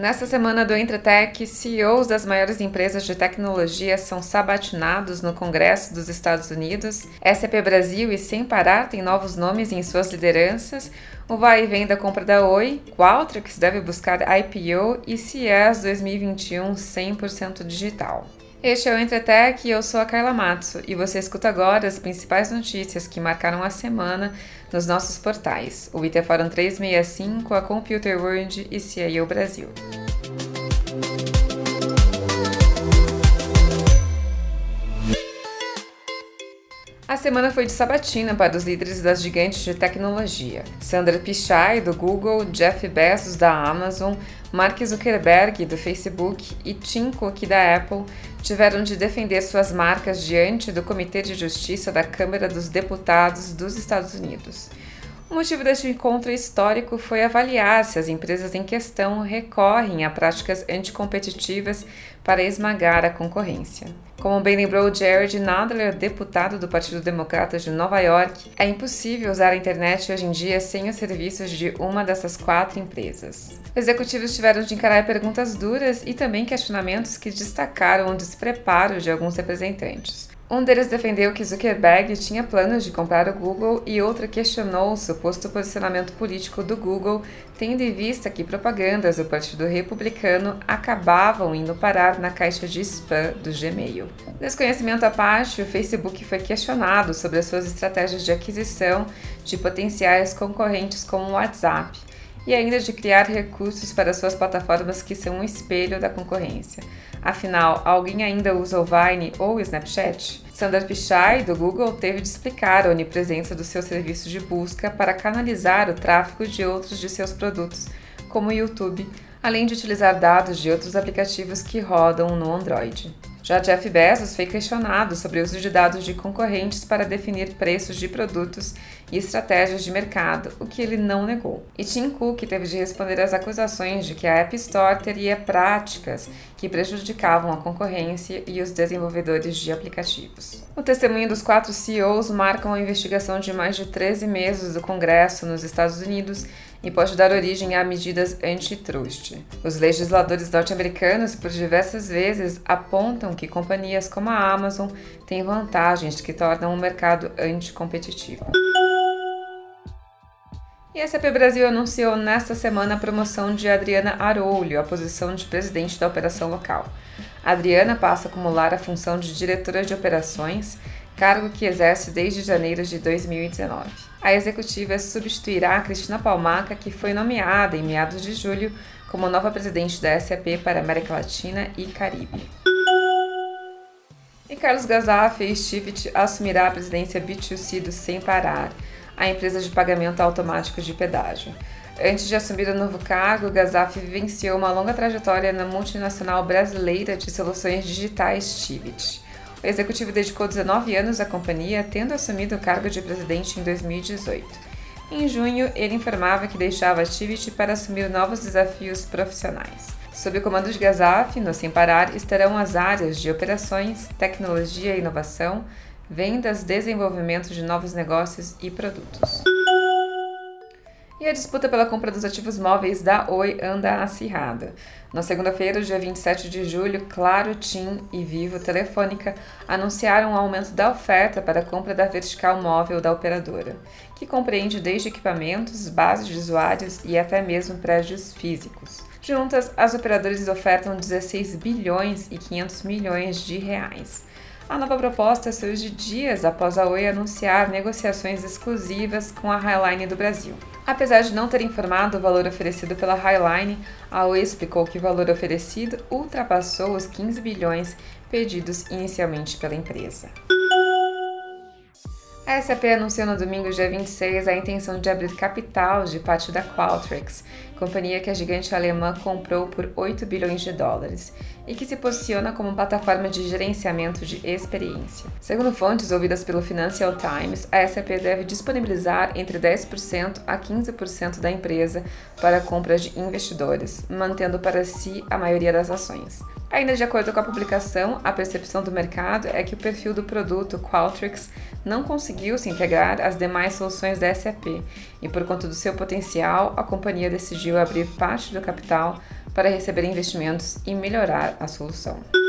Nesta semana do Entretec, CEOs das maiores empresas de tecnologia são sabatinados no Congresso dos Estados Unidos. SAP Brasil e Sem Parar têm novos nomes em suas lideranças. O vai e vem da compra da Oi, Qualtrics deve buscar IPO e CES 2021 100% digital. Este é o Entretec e eu sou a Carla Matsu e você escuta agora as principais notícias que marcaram a semana nos nossos portais, o IT Forum 365, a Computer World e CIO Brasil. Semana foi de sabatina para os líderes das gigantes de tecnologia. Sandra Pichai, do Google, Jeff Bezos, da Amazon, Mark Zuckerberg, do Facebook e Tim Cook, da Apple, tiveram de defender suas marcas diante do Comitê de Justiça da Câmara dos Deputados dos Estados Unidos. O motivo deste encontro histórico foi avaliar se as empresas em questão recorrem a práticas anticompetitivas para esmagar a concorrência. Como bem lembrou Jared Nadler, deputado do Partido Democrata de Nova York, é impossível usar a internet hoje em dia sem os serviços de uma dessas quatro empresas. Os executivos tiveram de encarar perguntas duras e também questionamentos que destacaram o despreparo de alguns representantes. Um deles defendeu que Zuckerberg tinha planos de comprar o Google e outro questionou o suposto posicionamento político do Google, tendo em vista que propagandas do Partido Republicano acabavam indo parar na caixa de spam do Gmail. Desconhecimento à parte, o Facebook foi questionado sobre as suas estratégias de aquisição de potenciais concorrentes como o WhatsApp e ainda de criar recursos para suas plataformas que são um espelho da concorrência. Afinal, alguém ainda usa o Vine ou o Snapchat? Sandra Pichai, do Google, teve de explicar a onipresença do seu serviço de busca para canalizar o tráfego de outros de seus produtos, como o YouTube, além de utilizar dados de outros aplicativos que rodam no Android. Já Jeff Bezos foi questionado sobre o uso de dados de concorrentes para definir preços de produtos e estratégias de mercado, o que ele não negou. E Tim Cook teve de responder às acusações de que a App Store teria práticas que prejudicavam a concorrência e os desenvolvedores de aplicativos. O testemunho dos quatro CEOs marca uma investigação de mais de 13 meses do Congresso nos Estados Unidos e pode dar origem a medidas antitrust. Os legisladores norte-americanos, por diversas vezes, apontam que companhias como a Amazon têm vantagens que tornam o mercado anticompetitivo. E a SAP Brasil anunciou nesta semana a promoção de Adriana Arolho à posição de presidente da operação local. A Adriana passa a acumular a função de diretora de operações, cargo que exerce desde janeiro de 2019. A executiva substituirá Cristina Palmaca, que foi nomeada em meados de julho como nova presidente da SAP para América Latina e Caribe. E Carlos Gazaf Stivit assumirá a presidência B2C do Sem Parar a empresa de pagamento automático de pedágio. Antes de assumir o novo cargo, Gazaf vivenciou uma longa trajetória na multinacional brasileira de soluções digitais Tivit. O executivo dedicou 19 anos à companhia, tendo assumido o cargo de presidente em 2018. Em junho, ele informava que deixava a Tivit para assumir novos desafios profissionais. Sob o comando de Gazaf, no Sem Parar, estarão as áreas de operações, tecnologia e inovação, vendas, desenvolvimento de novos negócios e produtos. E a disputa pela compra dos ativos móveis da Oi anda acirrada. Na segunda-feira, dia 27 de julho, Claro, TIM e Vivo Telefônica anunciaram o um aumento da oferta para a compra da vertical móvel da operadora, que compreende desde equipamentos, bases de usuários e até mesmo prédios físicos. Juntas, as operadoras ofertam 16 bilhões e 500 milhões de reais. A nova proposta surge dias após a Oi anunciar negociações exclusivas com a Highline do Brasil. Apesar de não ter informado o valor oferecido pela Highline, a Oi explicou que o valor oferecido ultrapassou os 15 bilhões pedidos inicialmente pela empresa. A SAP anunciou no domingo, dia 26, a intenção de abrir capital de parte da Qualtrics, companhia que a gigante alemã comprou por 8 bilhões de dólares e que se posiciona como plataforma de gerenciamento de experiência. Segundo fontes ouvidas pelo Financial Times, a SAP deve disponibilizar entre 10% a 15% da empresa para compras de investidores, mantendo para si a maioria das ações. Ainda de acordo com a publicação, a percepção do mercado é que o perfil do produto Qualtrics não conseguiu se integrar às demais soluções da SAP e, por conta do seu potencial, a companhia decidiu abrir parte do capital para receber investimentos e melhorar a solução.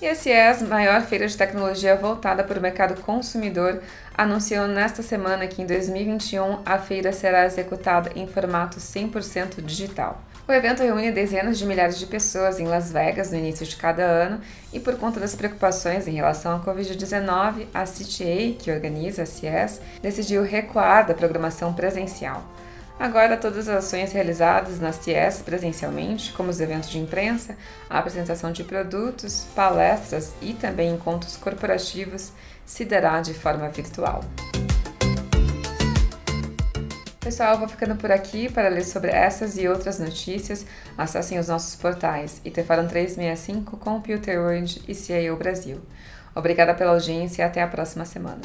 E a CIES, maior feira de tecnologia voltada para o mercado consumidor, anunciou nesta semana que em 2021 a feira será executada em formato 100% digital. O evento reúne dezenas de milhares de pessoas em Las Vegas no início de cada ano e, por conta das preocupações em relação à Covid-19, a CTA, que organiza a CIES, decidiu recuar da programação presencial. Agora, todas as ações realizadas nas TIES presencialmente, como os eventos de imprensa, a apresentação de produtos, palestras e também encontros corporativos, se dará de forma virtual. Pessoal, vou ficando por aqui para ler sobre essas e outras notícias. Acessem os nossos portais Itefaram 365, Computer World e CIO Brasil. Obrigada pela audiência e até a próxima semana.